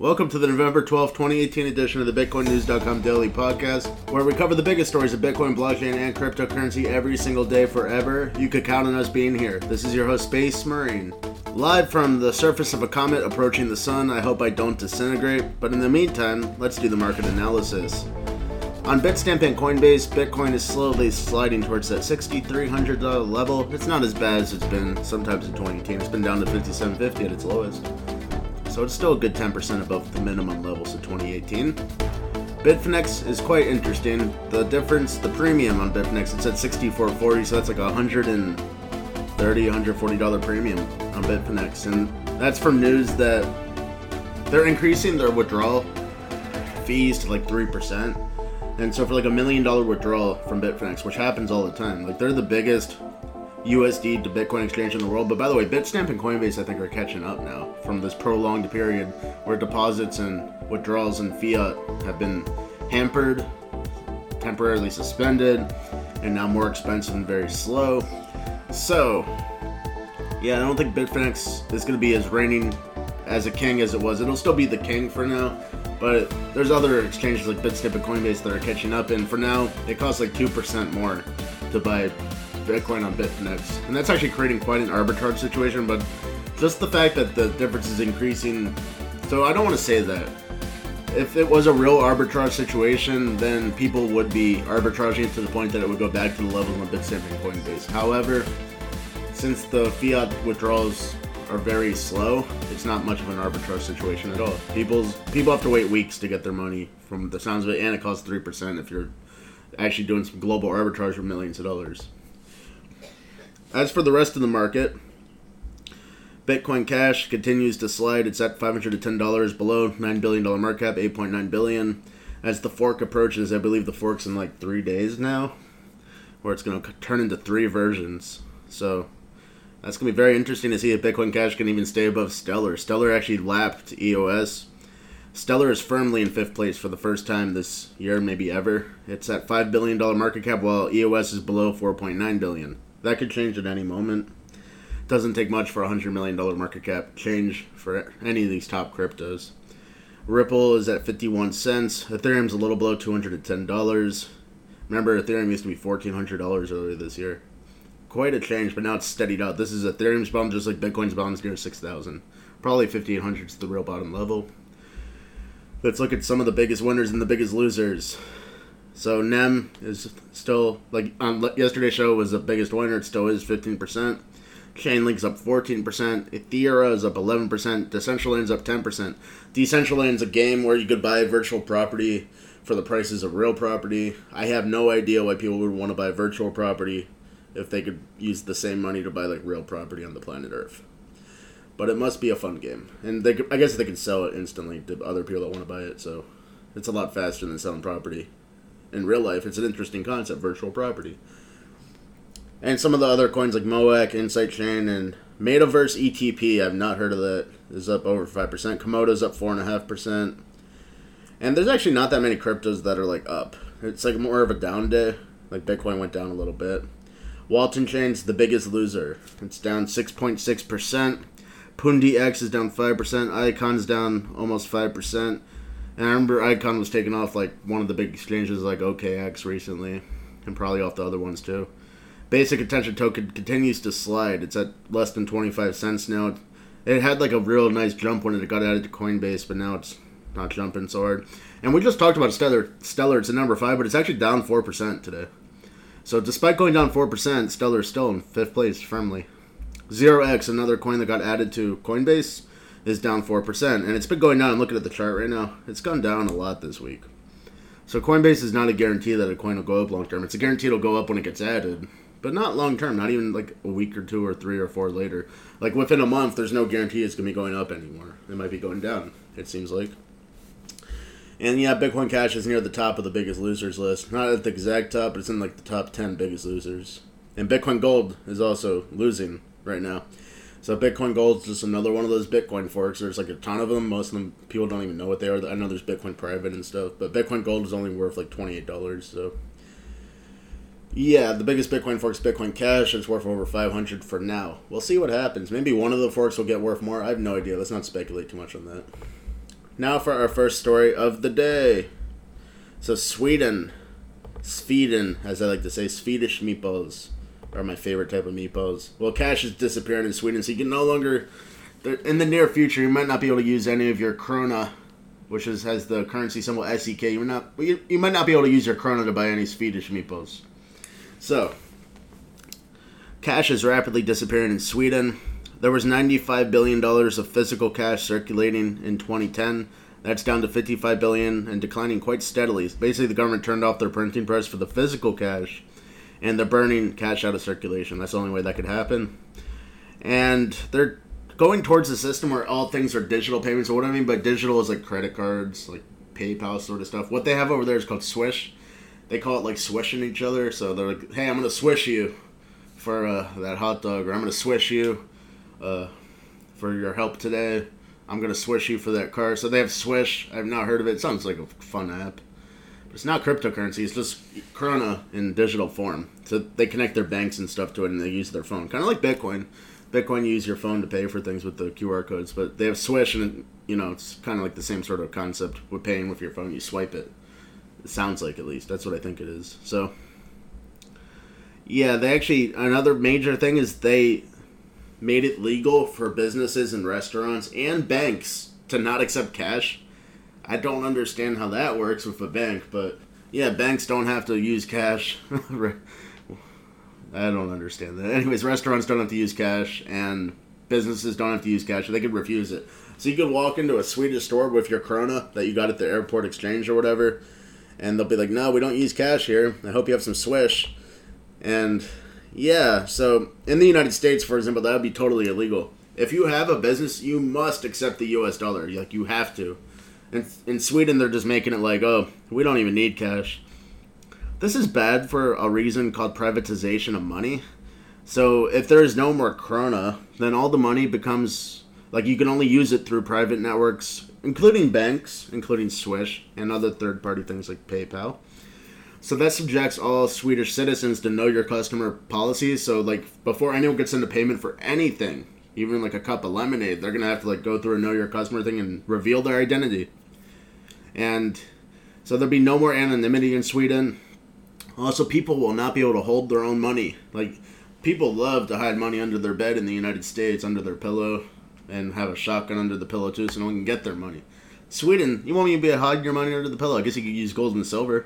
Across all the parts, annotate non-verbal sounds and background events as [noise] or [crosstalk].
Welcome to the November 12, 2018 edition of the BitcoinNews.com Daily Podcast, where we cover the biggest stories of Bitcoin, blockchain, and cryptocurrency every single day forever. You could count on us being here. This is your host, Space Marine. Live from the surface of a comet approaching the sun, I hope I don't disintegrate, but in the meantime, let's do the market analysis. On Bitstamp and Coinbase, Bitcoin is slowly sliding towards that $6,300 level. It's not as bad as it's been sometimes in 2018. It's been down to 5750 at its lowest so it's still a good 10% above the minimum levels of 2018. Bitfinex is quite interesting. The difference, the premium on Bitfinex, it's at 64.40, so that's like a 130, 140 dollar premium on Bitfinex, and that's from news that they're increasing their withdrawal fees to like three percent. And so for like a million dollar withdrawal from Bitfinex, which happens all the time, like they're the biggest USD to Bitcoin exchange in the world. But by the way, Bitstamp and Coinbase, I think, are catching up now from this prolonged period where deposits and withdrawals in fiat have been hampered, temporarily suspended, and now more expensive and very slow. So, yeah, I don't think Bitfinex is going to be as reigning as a king as it was. It'll still be the king for now, but there's other exchanges like Bitstamp and Coinbase that are catching up, and for now, it costs like 2% more to buy Bitcoin on Bitfinex. And that's actually creating quite an arbitrage situation, but just the fact that the difference is increasing. So I don't want to say that. If it was a real arbitrage situation, then people would be arbitraging to the point that it would go back to the level of Bitstamp and Coinbase. However, since the fiat withdrawals are very slow, it's not much of an arbitrage situation at all. People's people have to wait weeks to get their money from the sounds of it, and it costs three percent if you're actually doing some global arbitrage for millions of dollars. As for the rest of the market, Bitcoin Cash continues to slide. It's at $510 below $9 billion market cap, 8.9 billion. As the fork approaches, I believe the fork's in like three days now, where it's going to turn into three versions. So that's going to be very interesting to see if Bitcoin Cash can even stay above Stellar. Stellar actually lapped EOS. Stellar is firmly in fifth place for the first time this year, maybe ever. It's at $5 billion market cap, while EOS is below $4.9 billion. That could change at any moment. Doesn't take much for a hundred million dollar market cap change for any of these top cryptos. Ripple is at 51 cents. Ethereum's a little below $210. Remember, Ethereum used to be $1,400 earlier this year. Quite a change, but now it's steadied out. This is Ethereum's bottom, just like Bitcoin's bottom is near 6,000. Probably 1,500 is the real bottom level. Let's look at some of the biggest winners and the biggest losers. So Nem is still like on yesterday's show was the biggest winner. It still is fifteen percent. Chainlink's up fourteen percent. Ethereum is up eleven percent. Decentraland's up ten percent. Decentraland's a game where you could buy virtual property for the prices of real property. I have no idea why people would want to buy virtual property if they could use the same money to buy like real property on the planet Earth. But it must be a fun game, and they, I guess they can sell it instantly to other people that want to buy it. So it's a lot faster than selling property in real life. It's an interesting concept, virtual property. And some of the other coins like MOAC, Insight Chain, and Metaverse ETP, I've not heard of that, is up over 5%. Komodo's up 4.5%. And there's actually not that many cryptos that are like up. It's like more of a down day. Like Bitcoin went down a little bit. Walton Chain's the biggest loser. It's down 6.6%. Pundi X is down 5%. Icon's down almost 5%. And I remember Icon was taken off like one of the big exchanges like OKX recently, and probably off the other ones too. Basic attention token continues to slide. It's at less than 25 cents now. It had like a real nice jump when it got added to Coinbase, but now it's not jumping so hard. And we just talked about Stellar. Stellar, it's a number five, but it's actually down 4% today. So despite going down 4%, Stellar is still in fifth place firmly. Zero X, another coin that got added to Coinbase, is down 4%. And it's been going down. I'm looking at the chart right now. It's gone down a lot this week. So Coinbase is not a guarantee that a coin will go up long term. It's a guarantee it'll go up when it gets added, but not long term. Not even like a week or two or three or four later. Like within a month, there's no guarantee it's gonna be going up anymore. It might be going down. It seems like. And yeah, Bitcoin Cash is near the top of the biggest losers list. Not at the exact top, but it's in like the top ten biggest losers. And Bitcoin Gold is also losing right now. So Bitcoin Gold is just another one of those Bitcoin forks. There's like a ton of them. Most of them people don't even know what they are. I know there's Bitcoin Private and stuff, but Bitcoin Gold is only worth like twenty eight dollars. So yeah, the biggest Bitcoin fork is Bitcoin Cash. It's worth over five hundred for now. We'll see what happens. Maybe one of the forks will get worth more. I have no idea. Let's not speculate too much on that. Now for our first story of the day. So Sweden, Sweden, as I like to say, Swedish meatballs are my favorite type of meatballs. Well, cash is disappearing in Sweden, so you can no longer. In the near future, you might not be able to use any of your krona, which is has the currency symbol SEK. You might not. You, you might not be able to use your krona to buy any Swedish meatballs. So, cash is rapidly disappearing in Sweden. There was $95 billion of physical cash circulating in 2010. That's down to 55 billion and declining quite steadily. Basically, the government turned off their printing press for the physical cash, and they're burning cash out of circulation. That's the only way that could happen. And they're going towards a system where all things are digital payments. So what I mean by digital is like credit cards, like PayPal sort of stuff. What they have over there is called Swish. They call it like swishing each other. So they're like, "Hey, I'm gonna swish you for uh, that hot dog," or "I'm gonna swish you uh, for your help today. I'm gonna swish you for that car. So they have Swish. I've not heard of it. it sounds like a fun app. It's not cryptocurrency. It's just Krona in digital form. So they connect their banks and stuff to it, and they use their phone, kind of like Bitcoin. Bitcoin, you use your phone to pay for things with the QR codes, but they have Swish, and you know it's kind of like the same sort of concept with paying with your phone. You swipe it. It sounds like at least that's what I think it is. So yeah, they actually another major thing is they made it legal for businesses and restaurants and banks to not accept cash. I don't understand how that works with a bank, but yeah, banks don't have to use cash. [laughs] I don't understand that. Anyways, restaurants don't have to use cash, and businesses don't have to use cash. They could refuse it. So you could walk into a Swedish store with your Krona that you got at the airport exchange or whatever, and they'll be like, "No, we don't use cash here. I hope you have some Swish." And yeah, so in the United States, for example, that would be totally illegal. If you have a business, you must accept the U.S. dollar. Like you have to. And in Sweden, they're just making it like, oh, we don't even need cash. This is bad for a reason called privatization of money. So if there is no more krona, then all the money becomes like you can only use it through private networks, including banks, including Swish and other third-party things like PayPal. So that subjects all Swedish citizens to know your customer policies. So like before anyone gets into payment for anything, even like a cup of lemonade, they're gonna have to like go through a know your customer thing and reveal their identity. And so there'll be no more anonymity in Sweden. Also, people will not be able to hold their own money. Like people love to hide money under their bed in the United States, under their pillow, and have a shotgun under the pillow too, so no one can get their money. Sweden, you won't even be able to hide your money under the pillow. I guess you could use gold and silver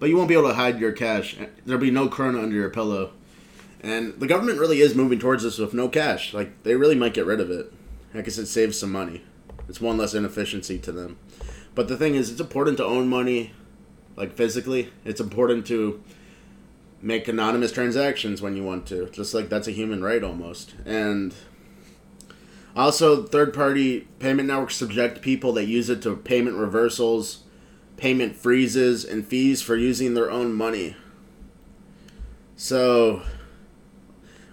but you won't be able to hide your cash. There'll be no krona under your pillow. And the government really is moving towards this with no cash. Like they really might get rid of it. I guess it saves some money. It's one less inefficiency to them. But the thing is, it's important to own money, like physically. It's important to make anonymous transactions when you want to. Just like that's a human right almost. And also, third party payment networks subject people that use it to payment reversals payment freezes, and fees for using their own money. So,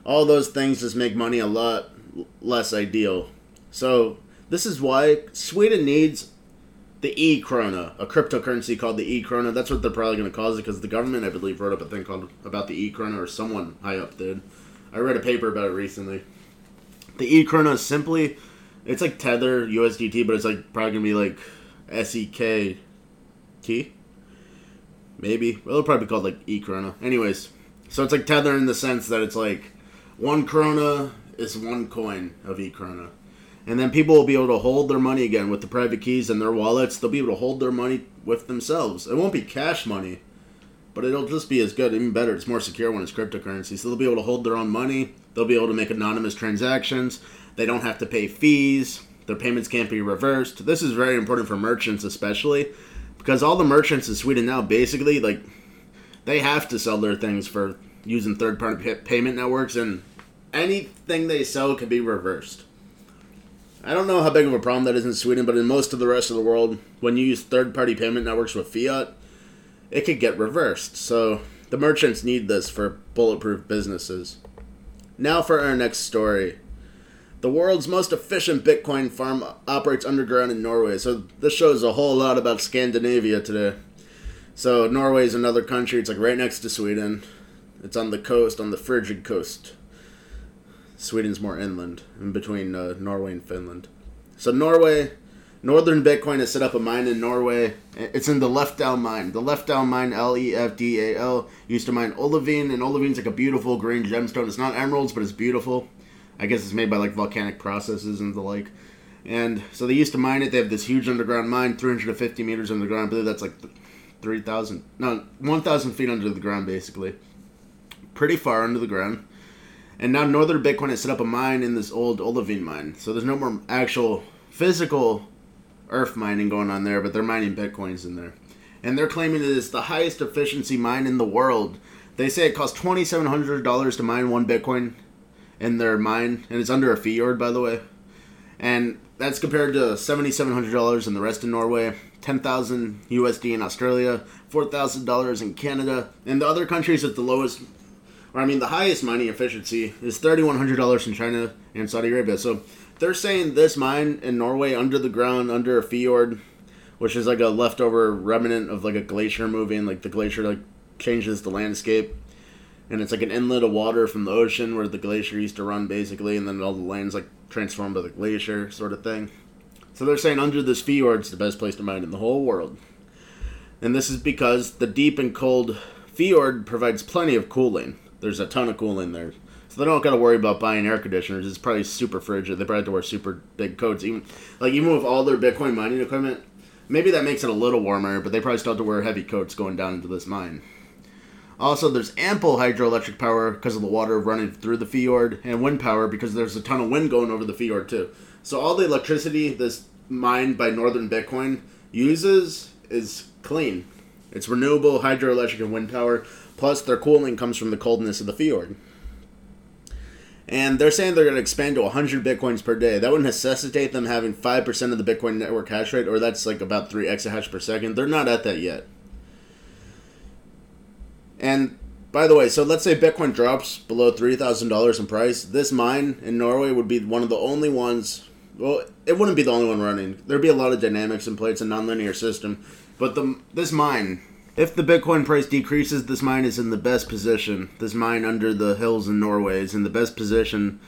all those things just make money a lot less ideal. So, this is why Sweden needs the e krona, a cryptocurrency called the e krona. That's what they're probably going to call it because the government, I believe, wrote up a thing called about the e krona, or someone high up did. I read a paper about it recently. The e krona is simply, it's like Tether USDT, but it's like probably going to be like SEK Key? Maybe. Well, it'll probably be called like e Krona. Anyways, so it's like Tether in the sense that it's like one Krona is one coin of e Krona. And then people will be able to hold their money again with the private keys and their wallets. They'll be able to hold their money with themselves. It won't be cash money, but it'll just be as good, even better. It's more secure when it's cryptocurrency. So they'll be able to hold their own money. They'll be able to make anonymous transactions. They don't have to pay fees. Their payments can't be reversed. This is very important for merchants, especially because all the merchants in Sweden now basically like they have to sell their things for using third party payment networks and anything they sell can be reversed. I don't know how big of a problem that is in Sweden, but in most of the rest of the world, when you use third party payment networks with fiat, it could get reversed. So the merchants need this for bulletproof businesses. Now for our next story. The world's most efficient Bitcoin farm operates underground in Norway. So this shows a whole lot about Scandinavia today. So Norway is another country. It's like right next to Sweden. It's on the coast, on the frigid coast. Sweden's more inland, in between uh, Norway and Finland. So Norway, Northern Bitcoin has set up a mine in Norway. It's in the Lefdal mine. The Lefdal mine, L E F D A L, used to mine olivine, and olivine's like a beautiful green gemstone. It's not emeralds, but it's beautiful. I guess it's made by like volcanic processes and the like. And so they used to mine it. They have this huge underground mine, 350 meters underground. I believe that's like 3,000, no, 1,000 feet under the ground, basically. Pretty far under the ground. And now Northern Bitcoin has set up a mine in this old olivine mine. So there's no more actual physical earth mining going on there, but they're mining bitcoins in there. And they're claiming it is the highest efficiency mine in the world. They say it costs $2,700 to mine one bitcoin in their mine, and it's under a fjord, by the way. And that's compared to $7,700 in the rest of Norway, 10,000 USD in Australia, $4,000 in Canada, and the other countries with the lowest, or I mean the highest mining efficiency is $3,100 in China and Saudi Arabia. So they're saying this mine in Norway under the ground, under a fjord, which is like a leftover remnant of like a glacier moving, like the glacier like changes the landscape. And it's like an inlet of water from the ocean where the glacier used to run basically, and then all the land's like transformed by the glacier sort of thing. So they're saying under this fjord's the best place to mine in the whole world. And this is because the deep and cold fjord provides plenty of cooling. There's a ton of cooling there. So they don't got to worry about buying air conditioners. It's probably super frigid. They probably have to wear super big coats. Even like even with all their Bitcoin mining equipment, maybe that makes it a little warmer, but they probably still have to wear heavy coats going down into this mine. Also, there's ample hydroelectric power because of the water running through the fjord, and wind power because there's a ton of wind going over the fjord too. So all the electricity this mined by Northern Bitcoin uses is clean. It's renewable hydroelectric and wind power. Plus, their cooling comes from the coldness of the fjord. And they're saying they're going to expand to 100 bitcoins per day. That would necessitate them having 5% of the Bitcoin network hash rate, or that's like about 3 exahash per second. They're not at that yet. And by the way, so let's say Bitcoin drops below $3,000 in price. This mine in Norway would be one of the only ones. Well, it wouldn't be the only one running. There'd be a lot of dynamics in play. It's a nonlinear system. But the this mine if the Bitcoin price decreases, this mine is in the best position. This mine under the hills in Norway is in the best position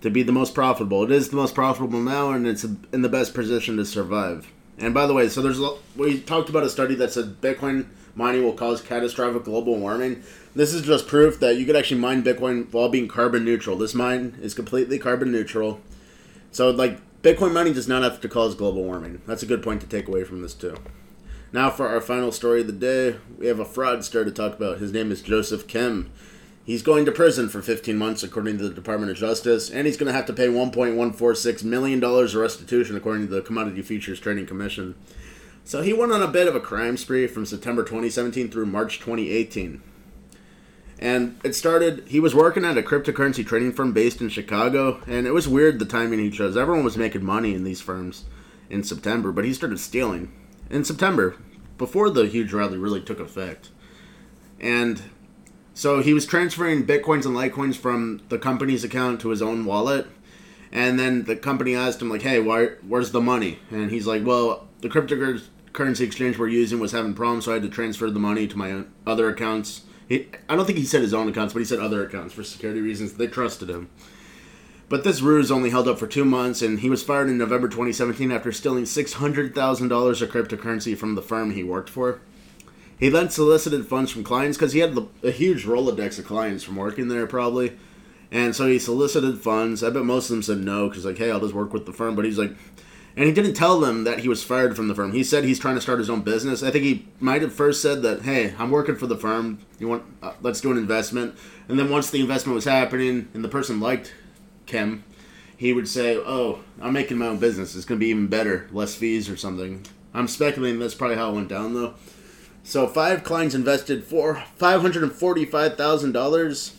to be the most profitable. It is the most profitable now, and it's in the best position to survive. And by the way, so there's we talked about a study that said Bitcoin mining will cause catastrophic global warming. This is just proof that you could actually mine Bitcoin while being carbon neutral. This mine is completely carbon neutral. So like Bitcoin mining does not have to cause global warming. That's a good point to take away from this too. Now, for our final story of the day, we have a fraudster to talk about. His name is Joseph Kim. He's going to prison for 15 months, according to the Department of Justice, and he's going to have to pay $1.146 million of restitution, according to the Commodity Futures Trading Commission. So he went on a bit of a crime spree from September 2017 through March 2018. And it started, he was working at a cryptocurrency trading firm based in Chicago, and it was weird the timing he chose. Everyone was making money in these firms in September, but he started stealing in September, before the huge rally really took effect. And so he was transferring bitcoins and litecoins from the company's account to his own wallet. And then the company asked him, like, hey, why, where's the money? And he's like, well, the cryptocurrency exchange we're using was having problems, so I had to transfer the money to my other accounts. He, I don't think he said his own accounts, but he said other accounts for security reasons. They trusted him. But this ruse only held up for two months, and he was fired in November 2017 after stealing $600,000 of cryptocurrency from the firm he worked for. He then solicited funds from clients because he had a huge Rolodex of clients from working there, probably. And so he solicited funds. I bet most of them said no because, like, hey, I'll just work with the firm. But he's like, and he didn't tell them that he was fired from the firm. He said he's trying to start his own business. I think he might have first said that, hey, I'm working for the firm. You want, uh, let's do an investment. And then once the investment was happening and the person liked Kim, he would say, "Oh, I'm making my own business. It's going to be even better, less fees or something." I'm speculating that's probably how it went down though. So five clients invested for five hundred and forty-five thousand dollars,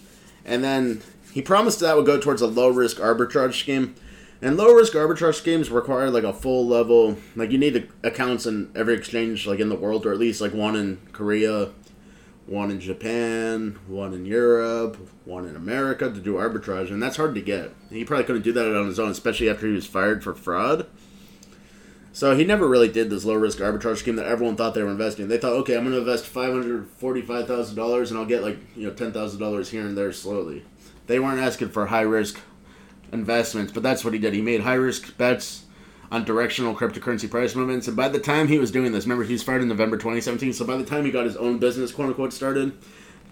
and then he promised that would go towards a low-risk arbitrage scheme. And low-risk arbitrage schemes require like a full level, like you need accounts in every exchange like in the world, or at least like one in Korea, one in Japan, one in Europe, one in America to do arbitrage, and that's hard to get. He probably couldn't do that on his own, especially after he was fired for fraud. So he never really did this low risk arbitrage scheme that everyone thought they were investing. They thought, okay, I'm going to invest five hundred forty five thousand dollars, and I'll get like you know ten thousand dollars here and there slowly. They weren't asking for high risk investments, but that's what he did. He made high risk bets on directional cryptocurrency price movements. And by the time he was doing this, remember he was fired in November 2017. So by the time he got his own business, quote unquote, started,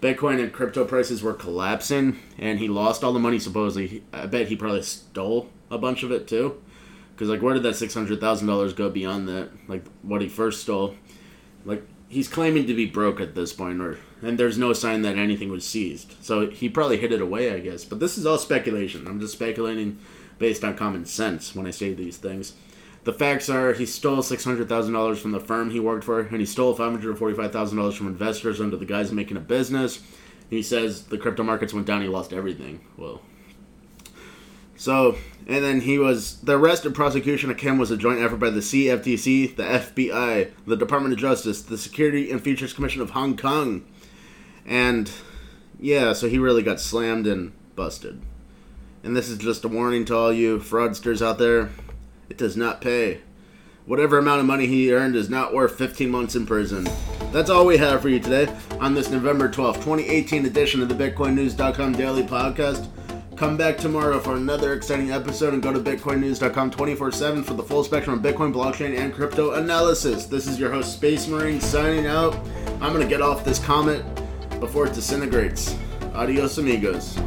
Bitcoin and crypto prices were collapsing, and he lost all the money. Supposedly, I bet he probably stole a bunch of it too. Because like, where did that six hundred thousand dollars go beyond that? Like what he first stole. Like he's claiming to be broke at this point, or and there's no sign that anything was seized. So he probably hid it away, I guess. But this is all speculation. I'm just speculating based on common sense when I say these things. The facts are he stole $600,000 from the firm he worked for, and he stole $545,000 from investors under the guise of making a business. He says the crypto markets went down, he lost everything. Well, so, and then he was, the arrest and prosecution of Kim was a joint effort by the CFTC, the FBI, the Department of Justice, the Security and Futures Commission of Hong Kong. And, yeah, so he really got slammed and busted. And this is just a warning to all you fraudsters out there it does not pay. Whatever amount of money he earned is not worth 15 months in prison. That's all we have for you today on this November 12th, 2018 edition of the BitcoinNews.com Daily Podcast. Come back tomorrow for another exciting episode and go to BitcoinNews.com 24 7 for the full spectrum of Bitcoin, blockchain, and crypto analysis. This is your host, Space Marine, signing out. I'm going to get off this comet before it disintegrates. Adios, amigos.